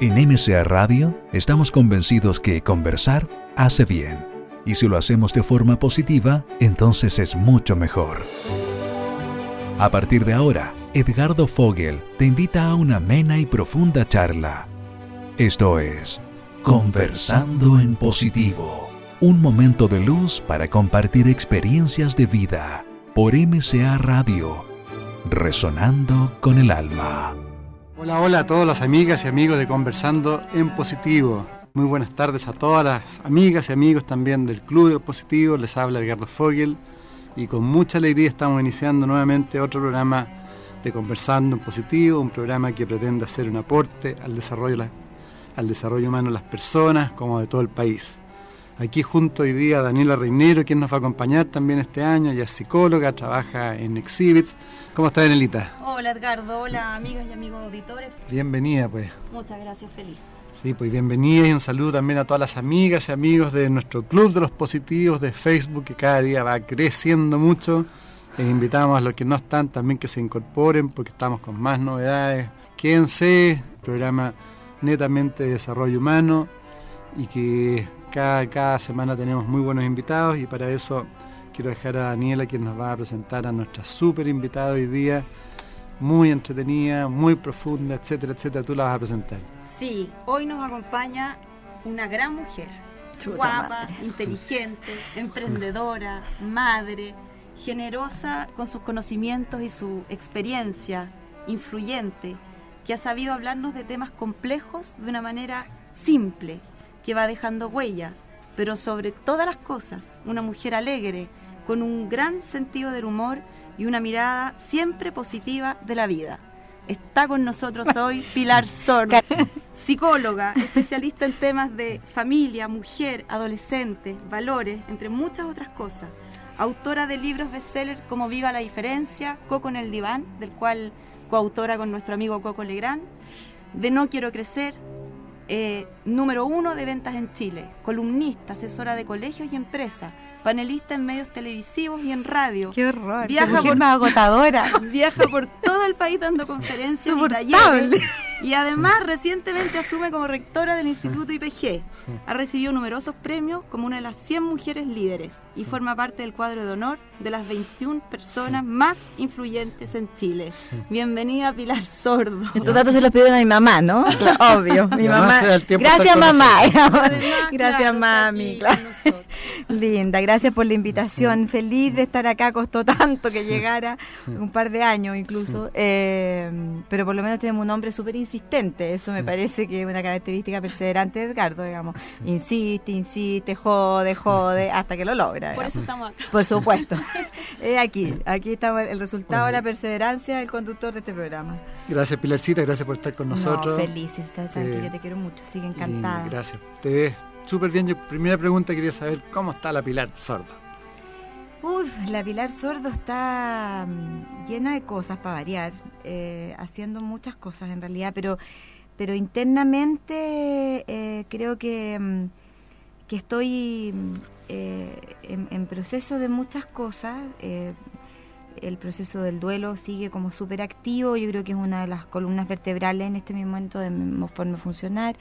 En MCA Radio estamos convencidos que conversar hace bien. Y si lo hacemos de forma positiva, entonces es mucho mejor. A partir de ahora, Edgardo Fogel te invita a una amena y profunda charla. Esto es Conversando en Positivo. Un momento de luz para compartir experiencias de vida por MCA Radio. Resonando con el alma. Hola, hola a todas las amigas y amigos de Conversando en Positivo. Muy buenas tardes a todas las amigas y amigos también del Club de Positivo. Les habla Edgardo Fogel y con mucha alegría estamos iniciando nuevamente otro programa de Conversando en Positivo, un programa que pretende hacer un aporte al desarrollo, al desarrollo humano de las personas como de todo el país. Aquí junto hoy día Daniela Reinero, quien nos va a acompañar también este año, ella es psicóloga, trabaja en Exhibits. ¿Cómo está Danielita? Hola Edgardo, hola amigas y amigos auditores. Bienvenida pues. Muchas gracias, feliz. Sí, pues bienvenida y un saludo también a todas las amigas y amigos de nuestro Club de los Positivos de Facebook, que cada día va creciendo mucho. Les invitamos a los que no están también que se incorporen porque estamos con más novedades. Quédense, programa netamente de desarrollo humano y que cada, semana tenemos muy buenos invitados y para eso quiero dejar a Daniela quien nos va a presentar a nuestra súper invitada hoy día, muy entretenida, muy profunda, etcétera, etcétera. Tú la vas a presentar. Sí, hoy nos acompaña una gran mujer, guapa, inteligente, emprendedora, madre, generosa con sus conocimientos y su experiencia, influyente, que ha sabido hablarnos de temas complejos de una manera simple que va dejando huella, pero sobre todas las cosas, una mujer alegre, con un gran sentido del humor y una mirada siempre positiva de la vida. Está con nosotros hoy Pilar Sordo, psicóloga, especialista en temas de familia, mujer, adolescente, valores, entre muchas otras cosas. Autora de libros bestsellers como Viva la Diferencia, Coco en el Diván, del cual coautora con nuestro amigo Coco Legrand, de No Quiero Crecer, eh, número uno de ventas en Chile, columnista, asesora de colegios y empresas, panelista en medios televisivos y en radio. ¡Qué horror! Viaja por agotadora. Viaja por todo el país dando conferencias y talleres. Y además recientemente asume como rectora del Instituto IPG. Ha recibido numerosos premios como una de las 100 mujeres líderes y forma parte del cuadro de honor de las 21 personas más influyentes en Chile. Bienvenida Pilar Sordo. Estos datos se los pidieron a mi mamá, ¿no? obvio. Mi mamá. Gracias mamá. Gracias mami. Linda, gracias por la invitación. Feliz de estar acá, costó tanto que llegara, un par de años incluso. Eh, pero por lo menos tenemos un hombre súper insistente. Eso me parece que es una característica perseverante de Edgardo, digamos. Insiste, insiste, jode, jode, hasta que lo logra. Por eso estamos acá. Por supuesto. aquí, aquí estamos el resultado de la perseverancia del conductor de este programa. Gracias, Pilarcita, gracias por estar con nosotros. feliz, sabes que eh, te quiero mucho, sigue encantada. gracias. Te ves súper bien. Yo, primera pregunta, quería saber cómo está la Pilar Sordo. Uf, la Pilar Sordo está mm, llena de cosas para variar, eh, haciendo muchas cosas en realidad, pero, pero internamente eh, creo que, mm, que estoy mm, eh, en, proceso de muchas cosas. el proceso del duelo sigue como súper activo, yo creo que es una de las columnas vertebrales en este momento de mi forma de funcionar,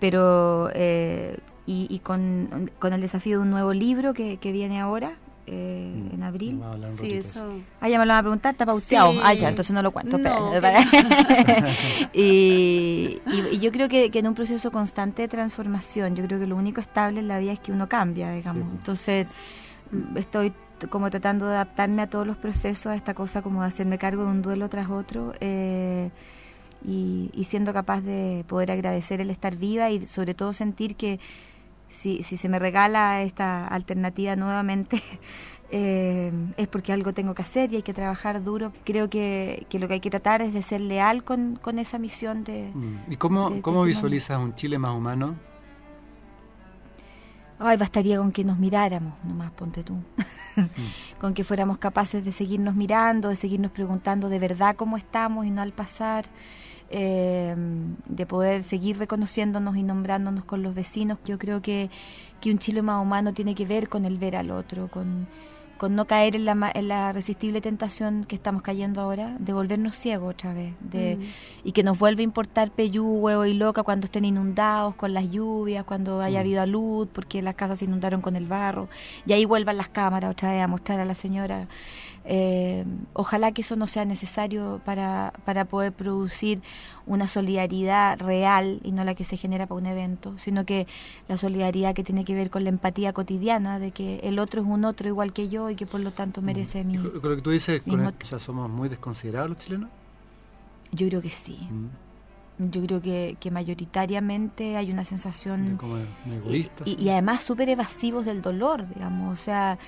pero y, con, con, el desafío de un nuevo libro que, que viene ahora, eh, mm. en abril. Sí, eso. Ah, ya me lo van a preguntar, está pauteado. Ah, ya, entonces no lo cuento. y, y, yo creo que, que, en un proceso constante de transformación, yo creo que lo único estable en la vida es que uno cambia, digamos. Entonces, estoy como tratando de adaptarme a todos los procesos, a esta cosa como de hacerme cargo de un duelo tras otro. Eh, y, y siendo capaz de poder agradecer el estar viva y sobre todo sentir que si, si se me regala esta alternativa nuevamente, eh, es porque algo tengo que hacer y hay que trabajar duro. Creo que, que lo que hay que tratar es de ser leal con, con esa misión de... Mm. ¿Y cómo, cómo visualizas un Chile más humano? Ay, bastaría con que nos miráramos, nomás ponte tú. Mm. con que fuéramos capaces de seguirnos mirando, de seguirnos preguntando de verdad cómo estamos y no al pasar. Eh, de poder seguir reconociéndonos y nombrándonos con los vecinos. Yo creo que, que un Chile más humano tiene que ver con el ver al otro, con, con no caer en la, en la resistible tentación que estamos cayendo ahora, de volvernos ciegos otra vez, de, mm. y que nos vuelve a importar peyú, huevo y loca cuando estén inundados con las lluvias, cuando haya mm. habido luz, porque las casas se inundaron con el barro, y ahí vuelvan las cámaras otra vez a mostrar a la señora eh, ojalá que eso no sea necesario para, para poder producir una solidaridad real y no la que se genera para un evento, sino que la solidaridad que tiene que ver con la empatía cotidiana de que el otro es un otro igual que yo y que por lo tanto merece mi. Con lo que tú dices, con somos muy desconsiderados los chilenos. Yo creo que sí. Mm. Yo creo que, que, mayoritariamente hay una sensación... como egoísta. Y, y, además súper evasivos del dolor, digamos. O sea,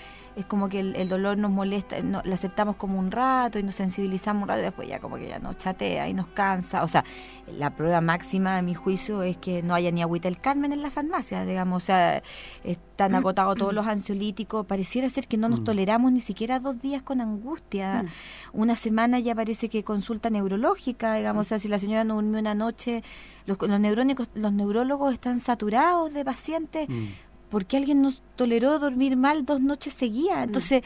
es como que el, dolor nos molesta, no, lo aceptamos como un rato y nos sensibilizamos un rato y después ya como que ya nos chatea y nos cansa. O sea, la prueba máxima de mi juicio es que no haya ni agüita el Carmen en la farmacia, digamos. O sea, están agotados todos los ansiolíticos. Pareciera ser que no nos mm. toleramos ni siquiera dos días con angustia. Mm. Una semana ya parece que consulta neurológica, digamos. O sea, si la señora no durmió una noche, los, los, neurónicos, los neurólogos están saturados de pacientes. ¿Por qué alguien nos toleró dormir mal dos noches seguidas? Mm. Entonces,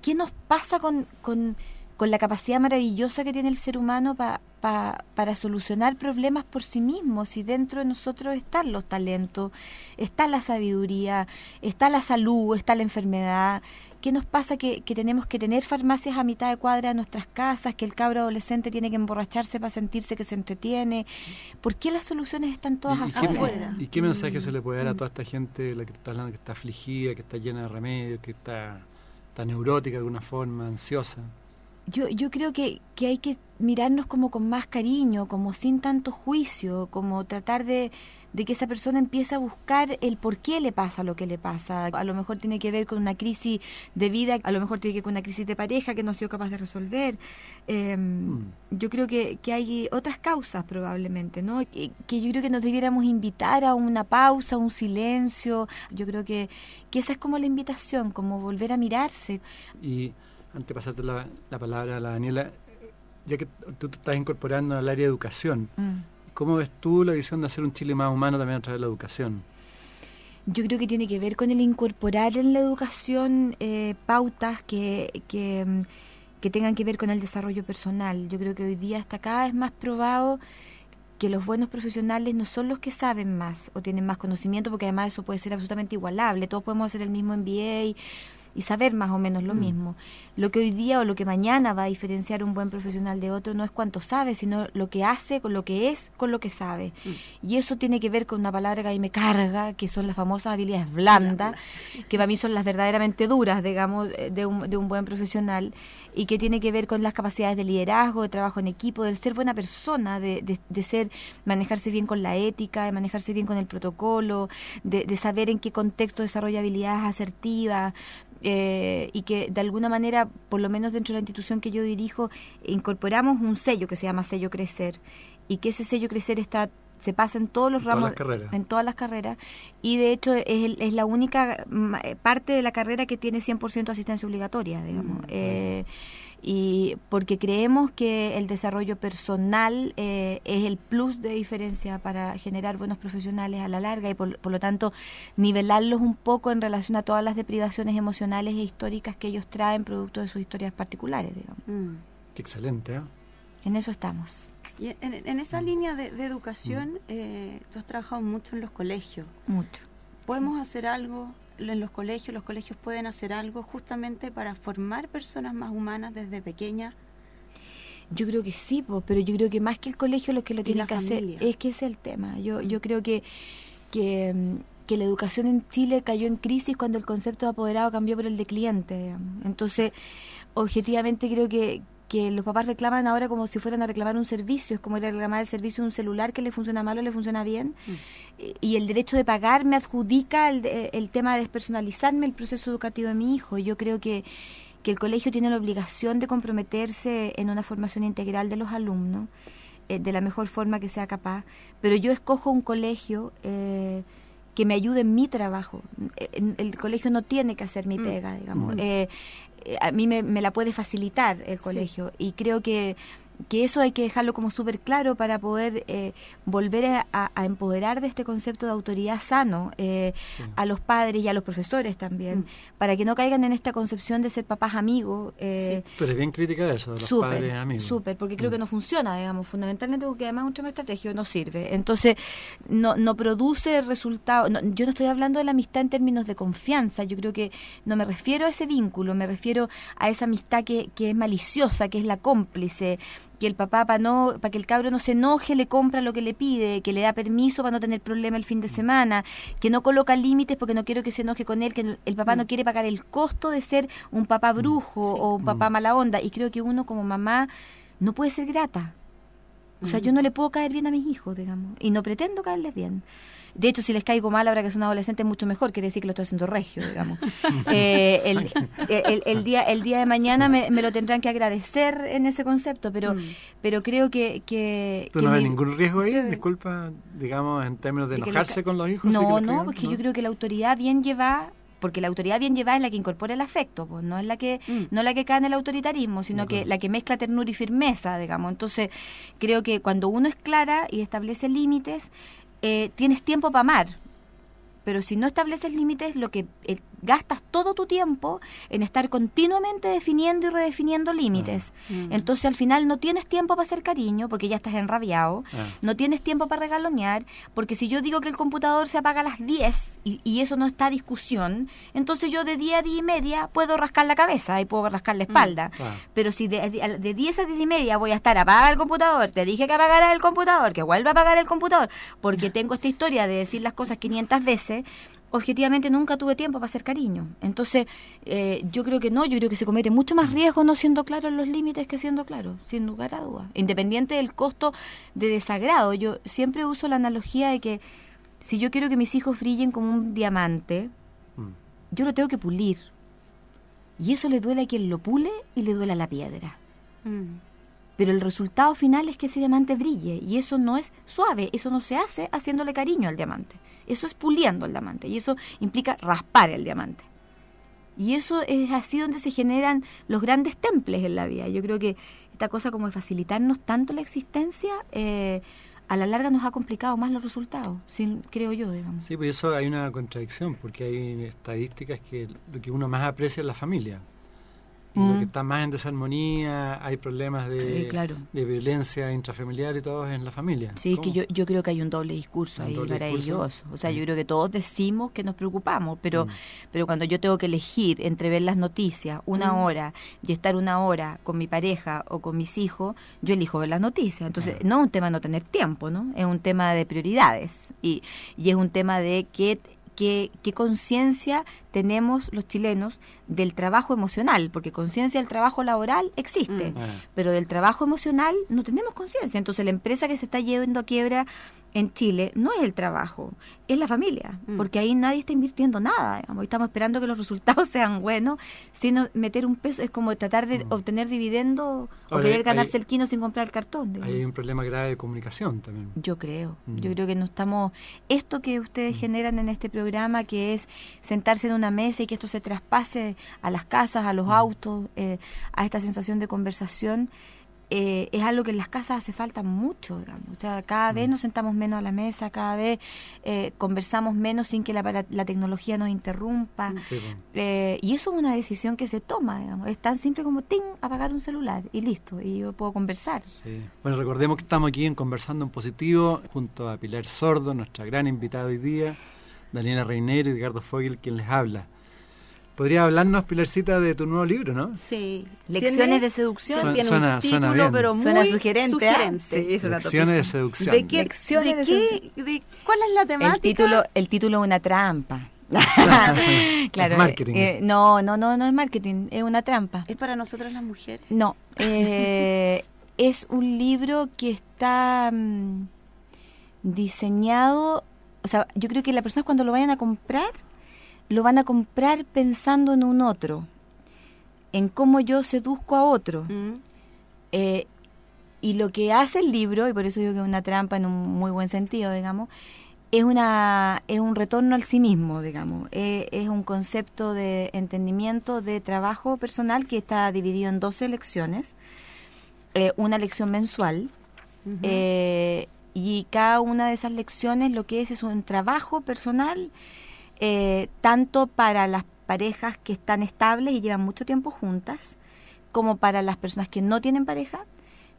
¿qué nos pasa con, con, con la capacidad maravillosa que tiene el ser humano para solucionar problemas por sí mismo? Si dentro de nosotros están los talentos, está la sabiduría, está la salud, está la enfermedad, ¿Qué nos pasa que, tenemos que tener farmacias a mitad de cuadra en nuestras casas, que el cabro adolescente tiene que emborracharse para sentirse que se entretiene? ¿Por qué las soluciones están todas afuera? ¿Y qué mensaje se le puede dar a toda esta gente, la que está hablando, que está afligida, que está llena de remedios, que está, está neurótica de alguna forma, ansiosa? Yo, yo creo que, que hay que mirarnos como con más cariño, como sin tanto juicio, como tratar de de que esa persona empieza a buscar el por qué le pasa lo que le pasa. A lo mejor tiene que ver con una crisis de vida, a lo mejor tiene que ver con una crisis de pareja que no ha sido capaz de resolver. Em, mm. Yo creo que, que, hay otras causas probablemente, ¿no? Que, que, yo creo que nos debiéramos invitar a una pausa, un silencio. Yo creo que, que esa es como la invitación, como volver a mirarse. Y antes de pasarte la, la palabra a la Daniela, ya que tú te estás incorporando al área de educación, mm. ¿Cómo ves tú la visión de hacer un Chile más humano también a través de la educación? Yo creo que tiene que ver con el incorporar en la educación eh, pautas que, que, mm, que, tengan que ver con el desarrollo personal. Yo creo que hoy día está cada vez más probado que los buenos profesionales no son los que saben más o tienen más conocimiento, porque además eso puede ser absolutamente igualable. Todos podemos hacer el mismo MBA y saber más o menos lo mm. mismo. Lo que hoy día o lo que mañana va a diferenciar un buen profesional de otro no es cuánto sabe, sino lo que hace con lo que es, con lo que sabe. Mm. Y eso tiene que ver con una palabra que a mí me carga, que son las famosas habilidades blandas, que para mí son las verdaderamente duras, digamos, de un, de un buen profesional y que tiene que ver con las capacidades de liderazgo, de trabajo en equipo, de ser buena persona, de, de, de ser, manejarse bien con la ética, de manejarse bien con el protocolo, de, de saber en qué contexto desarrolla habilidades asertivas, eh, y que de alguna manera, por lo menos dentro de la institución que yo dirijo, incorporamos un sello que se llama sello crecer y que ese sello crecer está se pasa en todos los ramos, en todas las carreras, y de hecho es, es, la única mm, parte de la carrera que tiene 100% asistencia obligatoria, digamos. Mm, eh, y porque creemos que el desarrollo personal eh, es el plus de diferencia para generar buenos profesionales a la larga y por, lo tanto nivelarlos un poco en relación a todas las deprivaciones emocionales e históricas que ellos traen producto de sus historias particulares, digamos. Mm. Excelente. ¿eh? En eso estamos. Y en, esa línea de, educación, mm. eh, tú has trabajado mucho en los colegios. Mucho. ¿Podemos hacer algo en los colegios, los colegios pueden hacer algo justamente para formar personas más humanas desde pequeñas. Yo creo que sí, pero yo creo que más que el colegio lo que lo tiene que hacer es que ese es el tema. Yo, yo creo que, que, que, la educación en Chile cayó en crisis cuando el concepto de apoderado cambió por el de cliente. Entonces, objetivamente creo que, que los papás reclaman ahora como si fueran a reclamar un servicio, es como ir a reclamar el servicio de un celular que le funciona mal o le funciona bien, mm. y el derecho de pagar me adjudica el, el, tema de despersonalizarme el proceso educativo de mi hijo. Yo creo que, que el colegio tiene la obligación de comprometerse en una formación integral de los alumnos, eh, de la mejor forma que sea capaz, pero yo escojo un colegio... Eh, que me ayude en mi trabajo. El, colegio no tiene que hacer mi mm. pega, digamos. Mm. Eh, a mí me, la puede facilitar el colegio y creo que que eso hay que dejarlo como súper claro para poder eh, volver a, empoderar de este concepto de autoridad sano eh, a los padres y a los profesores también, mm. para que no caigan en esta concepción de ser papás amigos. Eh, Tú eres bien crítica de eso, de los padres amigos. Súper, porque creo mm. que no funciona, digamos, fundamentalmente porque además un tema estratégico no sirve. Entonces, no, no produce resultado. yo no estoy hablando de la amistad en términos de confianza, yo creo que no me refiero a ese vínculo, me refiero a esa amistad que, que es maliciosa, que es la cómplice, que el papá para no para que el cabro no se enoje le compra lo que le pide, que le da permiso para no tener problema el fin de semana, que no coloca límites porque no quiero que se enoje con él, que el papá no mm. quiere pagar el costo de ser un papá mm. brujo o un papá mm. mala onda y creo que uno como mamá no puede ser grata. O sea, yo no le puedo caer bien a mis hijos, digamos, y no pretendo caerles bien. De hecho, si les caigo mal ahora que son adolescentes, mucho mejor, quiere decir que lo estoy haciendo regio, digamos. Eh, el, día, el día de mañana me, lo tendrán que agradecer en ese concepto, pero, mm. pero creo que... que ¿Tú no ves ningún riesgo ahí, disculpa, digamos, en términos de, enojarse con los hijos? No, no, porque yo creo que la autoridad bien lleva porque la autoridad bien llevada es la que incorpora el afecto, pues no es la que mm. no la que cae en el autoritarismo, sino que la que mezcla ternura y firmeza, digamos. Entonces, creo que cuando uno es clara y establece límites, eh, tienes tiempo para amar. Pero si no estableces límites, lo que gastas todo tu tiempo en estar continuamente definiendo y redefiniendo límites. Ah. Mm. Entonces al final no tienes tiempo para hacer cariño porque ya estás enrabiado, ah. no tienes tiempo para regalonear, porque si yo digo que el computador se apaga a las 10 y, eso no está a discusión, entonces yo de día a día y media puedo rascar la cabeza y puedo rascar la mm. espalda. Pero si de, de, 10 a 10 y media voy a estar apaga el computador, te dije que apagara el computador, que vuelva a apagar el computador, porque tengo esta historia de decir las cosas 500 veces, objetivamente nunca tuve tiempo para hacer cariño. Entonces, eh, yo creo que no, yo creo que se comete mucho más riesgo no siendo claro en los límites que siendo claro, sin lugar a dudas. Independiente del costo de desagrado, yo siempre uso la analogía de que si yo quiero que mis hijos brillen como un diamante, mm. yo lo tengo que pulir. Y eso le duele a quien lo pule y le duele a la piedra. Mm. Pero el resultado final es que ese diamante brille y eso no es suave, eso no se hace haciéndole cariño al diamante. Eso es puliendo el diamante y eso implica raspar el diamante. Y eso es así donde se generan los grandes temples en la vida. Yo creo que esta cosa como de facilitarnos tanto la existencia, eh, a la larga nos ha complicado más los resultados, sin, creo yo, digamos. Sí, pues eso hay una contradicción, porque hay estadísticas que lo que uno más aprecia es la familia y lo que mm. está más en desarmonía, hay problemas de, de violencia intrafamiliar y todo en la familia. Sí, es que yo, yo creo que hay un doble discurso ahí maravilloso. O sea, yo mm. creo que todos decimos que nos preocupamos, pero, mm. pero cuando yo tengo que elegir entre ver las noticias una hora y estar una hora con mi pareja o con mis hijos, yo elijo ver las noticias. Entonces, no es un tema de no tener tiempo, ¿no? Es un tema de prioridades y, y es un tema de que qué, conciencia tenemos los chilenos del trabajo emocional, porque conciencia del trabajo laboral existe, mm. pero del trabajo emocional no tenemos conciencia. Entonces la empresa que se está llevando a quiebra en Chile no es el trabajo, es la familia, mm. porque ahí nadie está invirtiendo nada, digamos, estamos esperando que los resultados sean buenos, sino meter un peso, es como tratar de mm. obtener dividendo o querer ganarse el quino sin comprar el cartón. Hay un problema grave de comunicación también. Yo creo, yo mm. creo que no estamos, esto que ustedes generan en este programa, que es sentarse en una mesa y que esto se traspase a las casas, a los autos, eh, a esta sensación de conversación, eh, es algo que en las casas hace falta mucho, digamos. O sea, cada vez mm. nos sentamos menos a la mesa, cada vez eh, conversamos menos sin que la, la tecnología nos interrumpa. Mm. Eh, y eso es una decisión que se toma, digamos. Es tan simple como, ¡ting!, apagar un celular y listo, y yo puedo conversar. Bueno, recordemos que estamos aquí en Conversando en Positivo junto a Pilar Sordo, nuestra gran invitada hoy día, Daniela Reinero y Edgardo Fogel, quien les habla. Podría hablarnos, Pilarcita, de tu nuevo libro, ¿no? Sí. Lecciones de seducción. tiene un título, pero muy sugerente. ¿ah? Sí, Lecciones de seducción. ¿De qué? ¿De, qué? ¿Cuál es la temática? El título, el título es una trampa. claro. Es marketing. Eh, no, no, no, no es marketing, es una trampa. ¿Es para nosotros las mujeres? No. Eh, es un libro que está mm, diseñado, o sea, yo creo que las personas cuando lo vayan a comprar lo van a comprar pensando en un otro, en cómo yo seduzco a otro. Mm. Eh, y lo que hace el libro, y por eso digo que es una trampa en un muy buen sentido, digamos, es, una, es un retorno al sí mismo, digamos. Eh, es un concepto de entendimiento de trabajo personal que está dividido en 12 lecciones eh, una lección mensual. Eh, y cada una de esas lecciones lo que es es un trabajo personal, tanto para las parejas que están estables y llevan mucho tiempo juntas, como para las personas que no tienen pareja,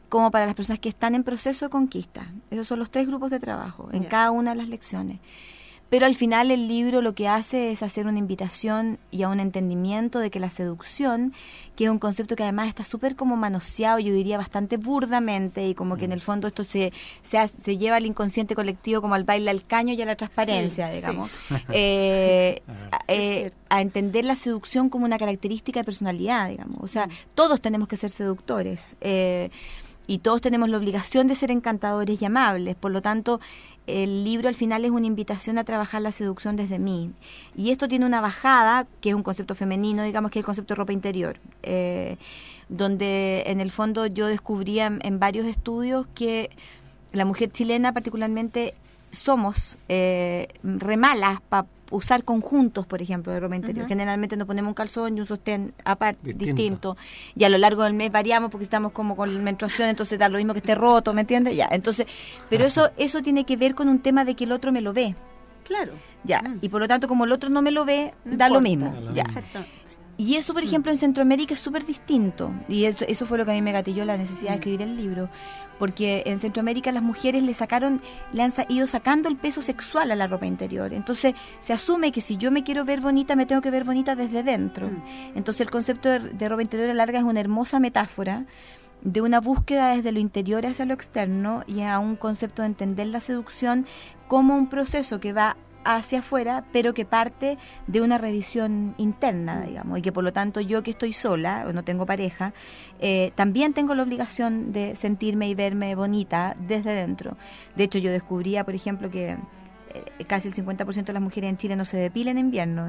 como para las personas que están en proceso de conquista. Esos son los tres grupos de trabajo en cada una de las lecciones. Pero al final el libro lo que hace es hacer una invitación y a un entendimiento de que la seducción, que es un concepto que además está súper como manoseado, yo diría bastante burdamente, y como que en el fondo esto se, se, se lleva al inconsciente colectivo como al baile al caño y a la transparencia, digamos, eh, eh, a entender la seducción como una característica de personalidad, digamos. O sea, mm. todos tenemos que ser seductores. Eh, y todos tenemos la obligación de ser encantadores y amables. Por lo tanto, el libro al final es una invitación a trabajar la seducción desde mí. Y esto tiene una bajada, que es un concepto femenino, digamos que es el concepto de ropa interior, eh, donde en el fondo yo descubría en, varios estudios que la mujer chilena particularmente somos eh, remalas para usar conjuntos, por ejemplo, de ropa interior. Generalmente nos ponemos un calzón y un sostén aparte, distinto. Y a lo largo del mes variamos porque estamos como con menstruación, entonces da lo mismo que esté roto, ¿me entiendes? Ya, entonces, pero eso, eso tiene que ver con un tema de que el otro me lo ve. Claro. Ya, mm. y por lo tanto, como el otro no me lo ve, da lo mismo. ya. Exacto. Y eso, por mm. ejemplo, en Centroamérica es súper distinto. Y eso, eso fue lo que a mí me gatilló la necesidad de mm. escribir el libro. Porque en Centroamérica las mujeres le sacaron, le han ido sacando el peso sexual a la ropa interior. Entonces se asume que si yo me quiero ver bonita, me tengo que ver bonita desde dentro. Mm. Entonces el concepto de, ropa interior a larga es una hermosa metáfora de una búsqueda desde lo interior hacia lo externo y a un concepto de entender la seducción como un proceso que va hacia afuera, pero que parte de una revisión interna, digamos, y que por lo tanto yo que estoy sola o no tengo pareja, eh, también tengo la obligación de sentirme y verme bonita desde dentro. De hecho, yo descubría, por ejemplo, que eh, casi el 50% de las mujeres en Chile no se depilan en invierno,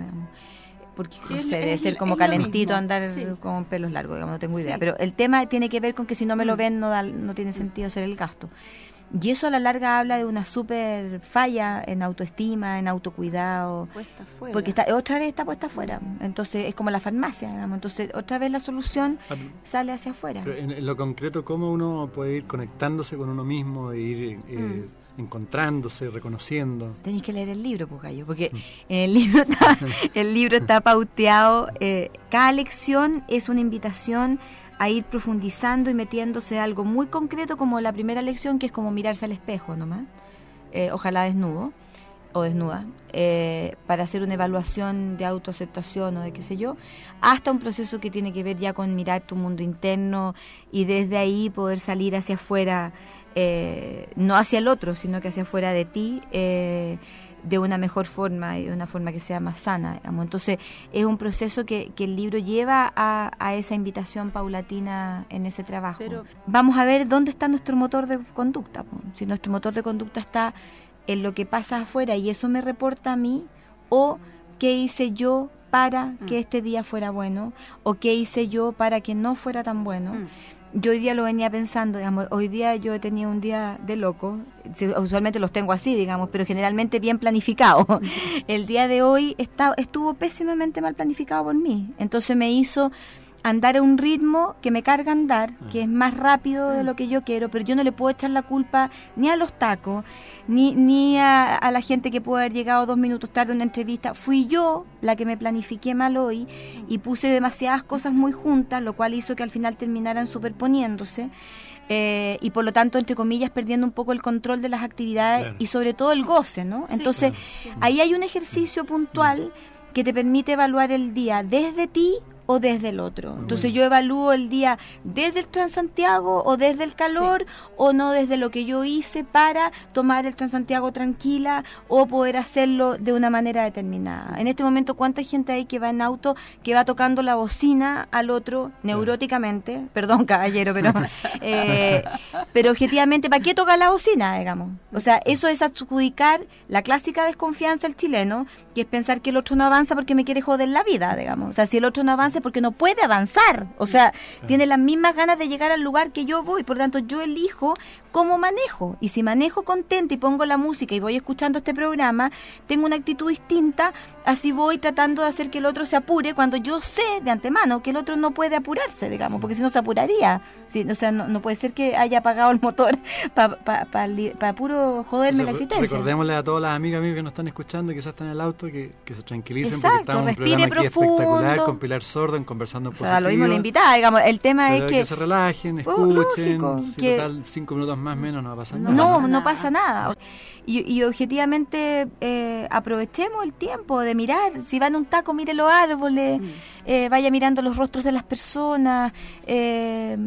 porque no sé, debe ser como calentito andar con pelos largos, digamos, no tengo idea. Pero el tema tiene que ver con que si no me lo mm. ven no, no tiene sentido hacer el gasto. Y eso a la larga habla de una súper falla en autoestima, en autocuidado. Puesta Porque está, otra vez está puesta afuera. Entonces es como la farmacia, digamos. Entonces otra vez la solución ah, sale hacia afuera. Pero en, lo concreto, ¿cómo uno puede ir conectándose con uno mismo e ir... Eh, mm. encontrándose, reconociendo. Tenéis que leer el libro, pues gallo, porque mm. en el libro está, el libro está pauteado. Eh, cada lección es una invitación a ir profundizando y metiéndose algo muy concreto como la primera lección, que es como mirarse al espejo nomás, eh, ojalá desnudo o desnuda, eh, para hacer una evaluación de autoaceptación o de qué sé yo, hasta un proceso que tiene que ver ya con mirar tu mundo interno y desde ahí poder salir hacia afuera, eh, no hacia el otro, sino que hacia afuera de ti de una mejor forma y de una forma que sea más sana. Digamos. Entonces es un proceso que, que el libro lleva a, a, esa invitación paulatina en ese trabajo. Pero, Vamos a ver dónde está nuestro motor de conducta. Si nuestro motor de conducta está en lo que pasa afuera y eso me reporta a mí, o qué hice yo para que mm. este día fuera bueno, o qué hice yo para que no fuera tan bueno. Mm yo hoy día lo venía pensando, digamos, hoy día yo he tenido un día de loco, usualmente los tengo así, digamos, pero generalmente bien planificado. El día de hoy está, estuvo pésimamente mal planificado por mí, entonces me hizo andar a un ritmo que me carga andar, ah. que es más rápido de lo que yo quiero, pero yo no le puedo echar la culpa ni a los tacos, ni, ni a, la gente que puede haber llegado dos minutos tarde a una entrevista. Fui yo la que me planifiqué mal hoy y puse demasiadas cosas muy juntas, lo cual hizo que al final terminaran superponiéndose. Eh, y por lo tanto, entre comillas, perdiendo un poco el control de las actividades y sobre todo el goce, ¿no? Entonces, ahí hay un ejercicio puntual que te permite evaluar el día desde ti o desde el otro. Entonces yo evalúo el día desde el Transantiago o desde el calor o no desde lo que yo hice para tomar el Transantiago tranquila o poder hacerlo de una manera determinada. En este momento, ¿cuánta gente hay que va en auto que va tocando la bocina al otro neuróticamente? Perdón, caballero, pero, eh, pero objetivamente, ¿para qué toca la bocina, digamos? O sea, eso es adjudicar la clásica desconfianza del chileno, que es pensar que el otro no avanza porque me quiere joder la vida, digamos. O sea, si el otro no avanza porque no puede avanzar. O sea, tiene las mismas ganas de llegar al lugar que yo voy. Por lo tanto, yo elijo cómo manejo. Y si manejo contenta y pongo la música y voy escuchando este programa, tengo una actitud distinta. Así voy tratando de hacer que el otro se apure cuando yo sé de antemano que el otro no puede apurarse, digamos, porque si no se apuraría. Sí, o sea, no, puede ser que haya apagado el motor para puro joderme la existencia. Recordémosle a todas las amigas mías que nos están escuchando y quizás están en el auto que, se tranquilicen porque estamos en un programa aquí espectacular con Pilar Sordo Conversando o sea, lo mismo la invitada, digamos, el tema es que, que... se relajen, oh, escuchen, si total cinco minutos más menos no va a pasar nada. No, no pasa nada. Y, objetivamente eh, aprovechemos el tiempo de mirar. Si va en un taco, mire los árboles, mm. eh, vaya mirando los rostros de las personas. Eh,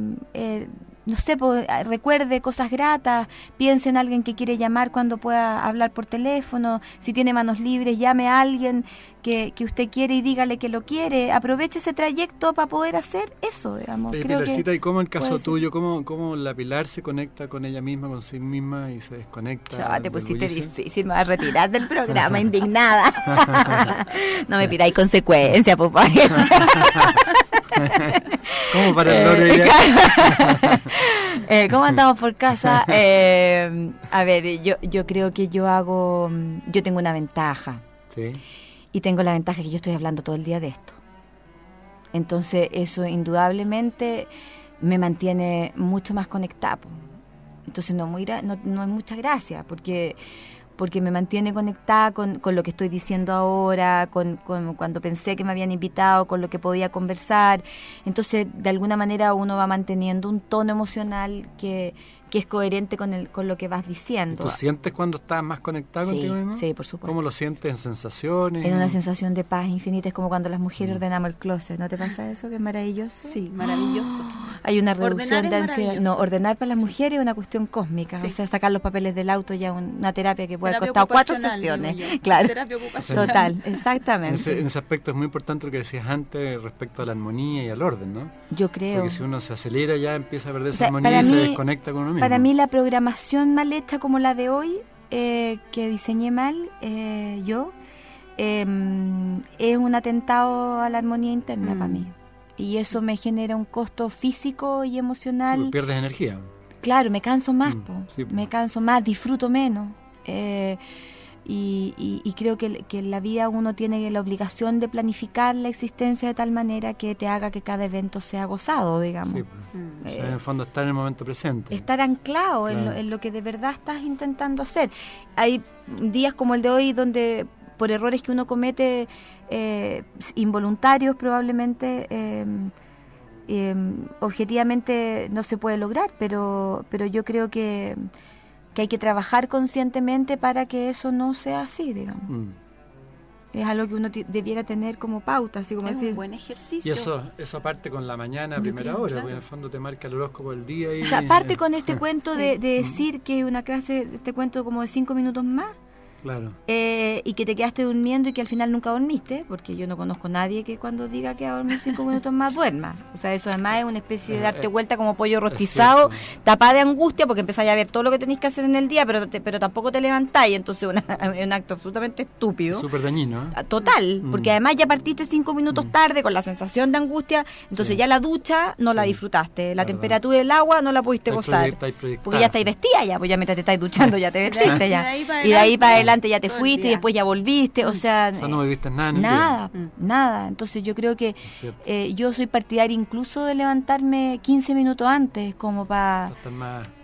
no sé, recuerde cosas gratas, piense en alguien que quiere llamar cuando pueda hablar por teléfono, si tiene manos libres, llame a alguien que, que usted quiere y dígale que lo quiere, aproveche ese trayecto para poder hacer eso, digamos. Pilarcita, ¿y cómo el caso tuyo, cómo, cómo la Pilar se conecta con ella misma, con sí misma y se desconecta? Ya, te pusiste difícil, me vas a retirar del programa, indignada. no me pidáis consecuencias, papá. ¿Cómo para el eh, eh, ¿Cómo andamos por casa? Eh, a ver, yo, yo creo que yo hago, yo tengo una ventaja. Sí. Y tengo la ventaja que yo estoy hablando todo el día de esto. Entonces eso indudablemente me mantiene mucho más conectado. Entonces no, muy, no, no es mucha gracia, porque porque me mantiene conectada con, con lo que estoy diciendo ahora, con, con, cuando pensé que me habían invitado, con lo que podía conversar. Entonces, de alguna manera uno va manteniendo un tono emocional que, que es coherente con, el, con lo que vas diciendo. ¿Tú sientes cuando estás más conectado contigo mismo? Sí, por supuesto. ¿Cómo lo sientes en sensaciones? En una sensación de paz infinita, es como cuando las mujeres mm. ordenamos el closet, ¿no te pasa eso que es maravilloso? Sí, maravilloso. hay una reducción de ansiedad. No, ordenar para las mujeres es una cuestión cósmica, o sea, sacar los papeles del auto ya una terapia que puede costar cuatro sesiones. Claro. Total, exactamente. En ese, aspecto es muy importante lo que decías antes respecto a la armonía y al orden, ¿no? Yo creo. Porque si uno se acelera ya empieza a perder esa armonía y se desconecta con uno mismo. Para mí la programación mal hecha como la de hoy, eh, que diseñé mal eh, yo, em, es un atentado a la armonía interna para mm. mí. Y eso me genera un costo físico y emocional. Sí, pierdes energía. Claro, me canso más, mm, me canso más, disfruto menos. Eh, y, creo que, en la vida uno tiene la obligación de planificar la existencia de tal manera que te haga que cada evento sea gozado, digamos. Sí, mm. en el fondo estar en el momento presente. Estar anclado en, lo, que de verdad estás intentando hacer. Hay días como el de hoy donde por errores que uno comete eh, involuntarios probablemente... Em, em, objetivamente no se puede lograr, pero, pero yo creo que que hay que trabajar conscientemente para que eso no sea así, digamos. Mm. Es algo que uno debiera tener como pauta, así como es decir. un buen ejercicio. Y eso, eso aparte con la mañana a primera hora, porque en el fondo te marca el horóscopo del día. Y, o sea, aparte con este cuento de, de, decir que una clase, este cuento como de cinco minutos más, Claro. Eh, y que te quedaste durmiendo y que al final nunca dormiste, porque yo no conozco a nadie que cuando diga que va a dormir cinco minutos más duerma. O sea, eso además es una especie de darte eh, vuelta como pollo rostizado, tapada de angustia, porque empezáis a ver todo lo que tenéis que hacer en el día, pero pero tampoco te levantáis, entonces es un acto absolutamente estúpido. Súper dañino. ¿eh? Ah, total, mm. porque además ya partiste cinco minutos mm. tarde con la sensación de angustia, entonces ya la ducha no la disfrutaste, la temperatura del agua no la pudiste gozar, porque ya estáis vestida ya, pues ya mientras te estáis duchando ya te vestiste ya. Y de ahí para adelante ya te fuiste y después ya volviste, o sea... no viviste nada. Nada, nada. Entonces yo creo que eh, yo soy partidaria incluso de levantarme 15 minutos antes, como para...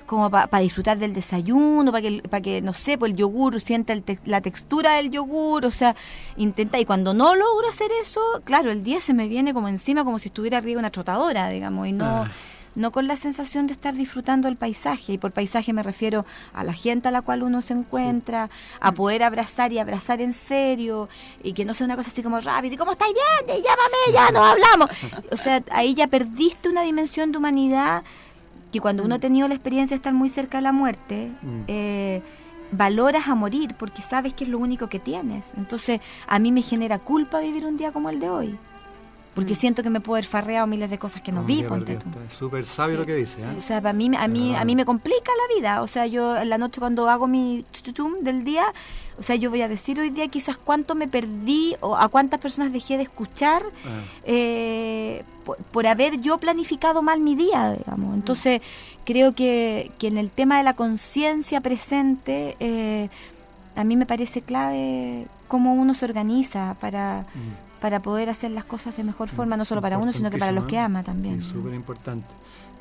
como para disfrutar del desayuno, para que, para que, no sé, pues el yogur sienta la textura del yogur, o sea, intenta, y cuando no logro hacer eso, claro, el día se me viene como encima, como si estuviera arriba una trotadora, digamos, y no... Ah no con la sensación de estar disfrutando el paisaje, y por paisaje me refiero a la gente a la cual uno se encuentra, a poder abrazar y abrazar en serio, y que no sea una cosa así como rápida, y cómo estáis bien, y llámame, ya nos hablamos. O sea, ahí ya perdiste una dimensión de humanidad que cuando uno ha tenido la experiencia de estar muy cerca de la muerte, mm. eh, valoras a morir porque sabes que es lo único que tienes. Entonces, a mí me genera culpa vivir un día como el de hoy. Porque mm. siento que me puedo haber farreado miles de cosas que no, vi, ponte Es súper sabio lo que dice. ¿eh? O sea, para mí, a mí, a mí me complica la vida. O sea, yo en la noche cuando hago mi chuchuchum del día, o sea, yo voy a decir hoy día quizás cuánto me perdí o a cuántas personas dejé de escuchar ah. eh, por, haber yo planificado mal mi día, digamos. Entonces, creo que, que en el tema de la conciencia presente, eh, a mí me parece clave cómo uno se organiza para... Mm para poder hacer las cosas de mejor forma, no solo para uno, sino que para los que ama también. Es súper importante.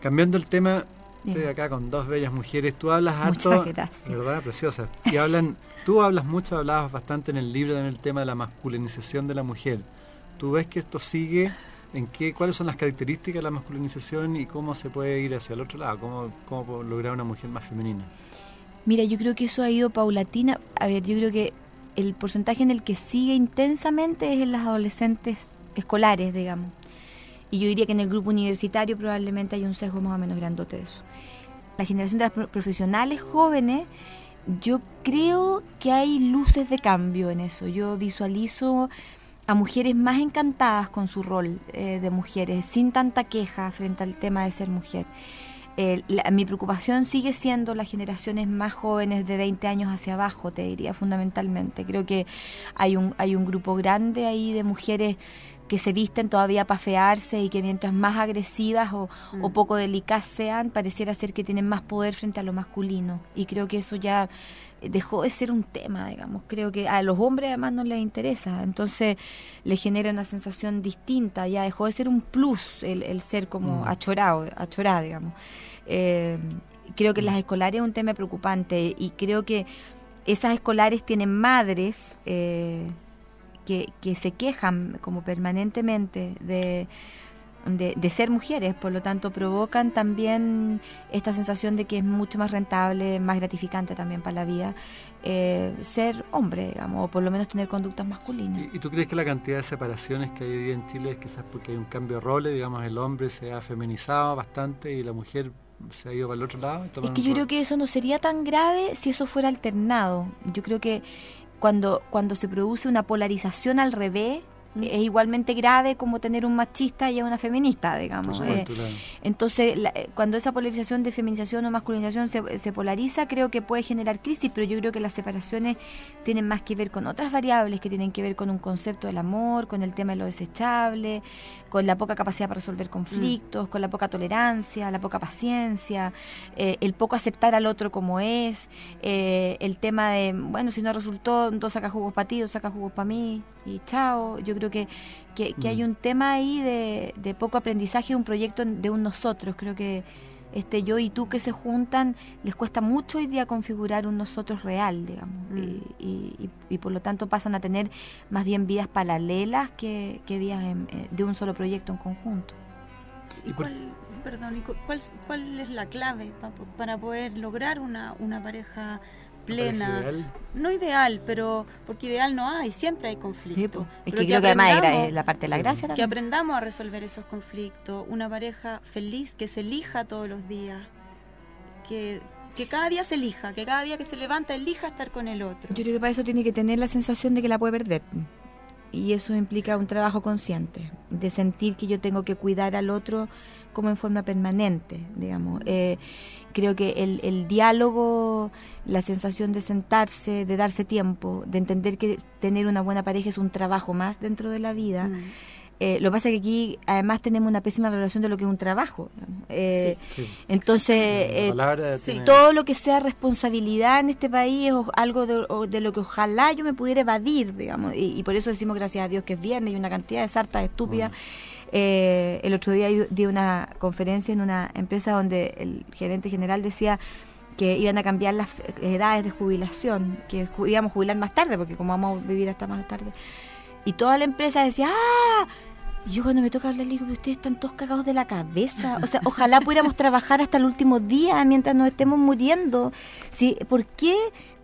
Cambiando el tema, estoy acá con dos bellas mujeres. Tú hablas harto, ¿verdad? Preciosa. Y hablan, tú hablas mucho, hablabas bastante en el libro en el tema de la masculinización de la mujer. ¿Tú ves que esto sigue? ¿En qué, ¿Cuáles son las características de la masculinización y cómo se puede ir hacia el otro lado? ¿Cómo, cómo lograr una mujer más femenina? Mira, yo creo que eso ha ido paulatina. A ver, yo creo que el porcentaje en el que sigue intensamente es en las adolescentes escolares, digamos. Y yo diría que en el grupo universitario probablemente hay un sesgo más o menos grandote de eso. La generación de las profesionales jóvenes, yo creo que hay luces de cambio en eso. Yo visualizo a mujeres más encantadas con su rol eh, de mujeres, sin tanta queja frente al tema de ser mujer mi preocupación sigue siendo las generaciones más jóvenes de 20 años hacia abajo, te diría fundamentalmente. Creo que hay un, hay un grupo grande ahí de mujeres que se visten todavía para fearse y que mientras más agresivas o, o, mm. poco delicadas sean, pareciera ser que tienen más poder frente a lo masculino. Y creo que eso ya dejó de ser un tema, digamos. Creo que a los hombres además no les interesa. Entonces le genera una sensación distinta. Ya dejó de ser un plus el, ser como mm. achorado, digamos. Eh, creo que las escolares es un tema preocupante y creo que esas escolares tienen madres eh, que, que se quejan como permanentemente de de, ser mujeres, por lo tanto provocan también esta sensación de que es mucho más rentable, más gratificante también para la vida eh, ser hombre, digamos, o por lo menos tener conductas masculinas. ¿Y, tú crees que la cantidad de separaciones que hay hoy en Chile es quizás porque hay un cambio de roles, digamos, el hombre se ha feminizado bastante y la mujer se ha ido para el otro lado? Es que yo creo que eso no sería tan grave si eso fuera alternado. Yo creo que cuando, cuando se produce una polarización al revés, es igualmente grave como tener un machista y una feminista, digamos. Eh, entonces, eh, cuando esa polarización de feminización o masculinización se, se, polariza, creo que puede generar crisis, pero yo creo que las separaciones tienen más que ver con otras variables que tienen que ver con un concepto del amor, con el tema de lo desechable, con la poca capacidad para resolver conflictos, con la poca tolerancia, la poca paciencia, eh, el poco aceptar al otro como es, el tema de, bueno, si no resultó, entonces saca jugos para ti, saca jugos para mí, y chao. Yo creo que, que, hay mm. un tema ahí de, de, poco aprendizaje, un proyecto de un nosotros. Creo que este yo y tú que se juntan les cuesta mucho hoy día configurar un nosotros real, digamos, mm. y, y, por lo tanto pasan a tener más bien vidas paralelas que, que vidas eh, de un solo proyecto en conjunto. ¿Y cuál, perdón, cuál, cuál es la clave para poder lograr una, una pareja plena. No ideal, pero porque ideal no hay, siempre hay conflictos. es que, creo que además es la parte de la gracia también. Que aprendamos a resolver esos conflictos, una pareja feliz que se elija todos los días, que, que cada día se elija, que cada día que se levanta elija estar con el otro. Yo creo que para eso tiene que tener la sensación de que la puede perder. Y eso implica un trabajo consciente, de sentir que yo tengo que cuidar al otro como en forma permanente, digamos. Eh, creo que el, el, diálogo, la sensación de sentarse, de darse tiempo, de entender que tener una buena pareja es un trabajo más dentro de la vida. Mm. Eh, lo que pasa es que aquí además tenemos una pésima valoración de lo que es un trabajo. Eh, entonces, todo lo que sea responsabilidad en este país es algo de, lo que ojalá yo me pudiera evadir, digamos. Y, por eso decimos gracias a Dios que es viernes y una cantidad de sartas estúpidas. Eh, el otro día di una conferencia en una empresa donde el gerente general decía que iban a cambiar las edades de jubilación, que íbamos a jubilar más tarde, porque como vamos a vivir hasta más tarde. Y toda la empresa decía, ¡ah! Y yo cuando me toca hablar, le digo, ustedes están todos cagados de la cabeza. O sea, ojalá pudiéramos trabajar hasta el último día mientras nos estemos muriendo. ¿Sí? ¿Por qué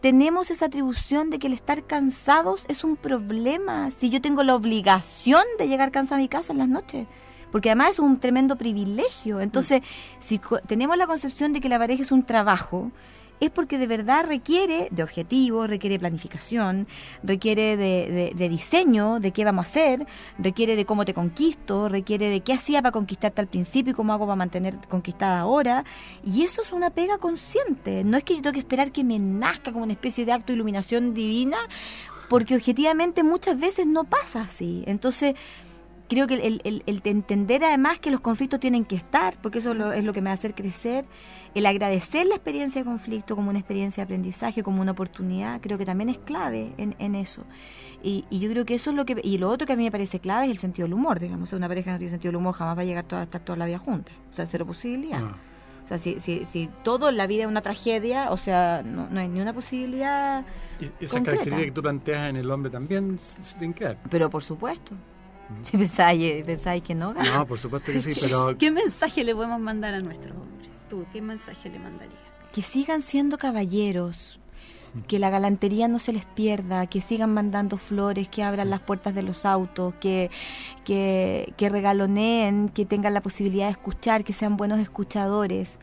tenemos esa atribución de que el estar cansados es un problema? Si yo tengo la obligación de llegar cansada a mi casa en las noches. Porque además es un tremendo privilegio. Entonces, si tenemos la concepción de que la pareja es un trabajo, es porque de verdad requiere de objetivos, requiere planificación, requiere de, diseño, de qué vamos a hacer, requiere de cómo te conquisto, requiere de qué hacía para conquistarte al principio y cómo hago para mantener conquistada ahora. Y eso es una pega consciente. No es que yo tengo que esperar que me nazca como una especie de acto de iluminación divina, porque objetivamente muchas veces no pasa así. Entonces, creo que el, el, el, entender además que los conflictos tienen que estar, porque eso es lo, que me hacer crecer, el agradecer la experiencia de conflicto como una experiencia de aprendizaje, como una oportunidad, creo que también es clave en, en eso. Y, yo creo que eso es lo que... Y lo otro que a mí me parece clave es el sentido del humor, digamos. una pareja que no tiene sentido del humor jamás va a llegar a estar toda la vida junta. O sea, cero posibilidad. Ah. O sea, si, si, si todo en la vida es una tragedia, o sea, no, no hay ni una posibilidad. Y esa característica que tú planteas en el hombre también se tiene que Pero por supuesto. Pensáis, pensáis que no. No, por supuesto que sí, pero... ¿Qué mensaje le podemos mandar a nuestros hombres? ¿Tú qué mensaje le mandarías? Que sigan siendo caballeros, que la galantería no se les pierda, que sigan mandando flores, que abran las puertas de los autos, que, que, que regaloneen, que tengan la posibilidad de escuchar, que sean buenos escuchadores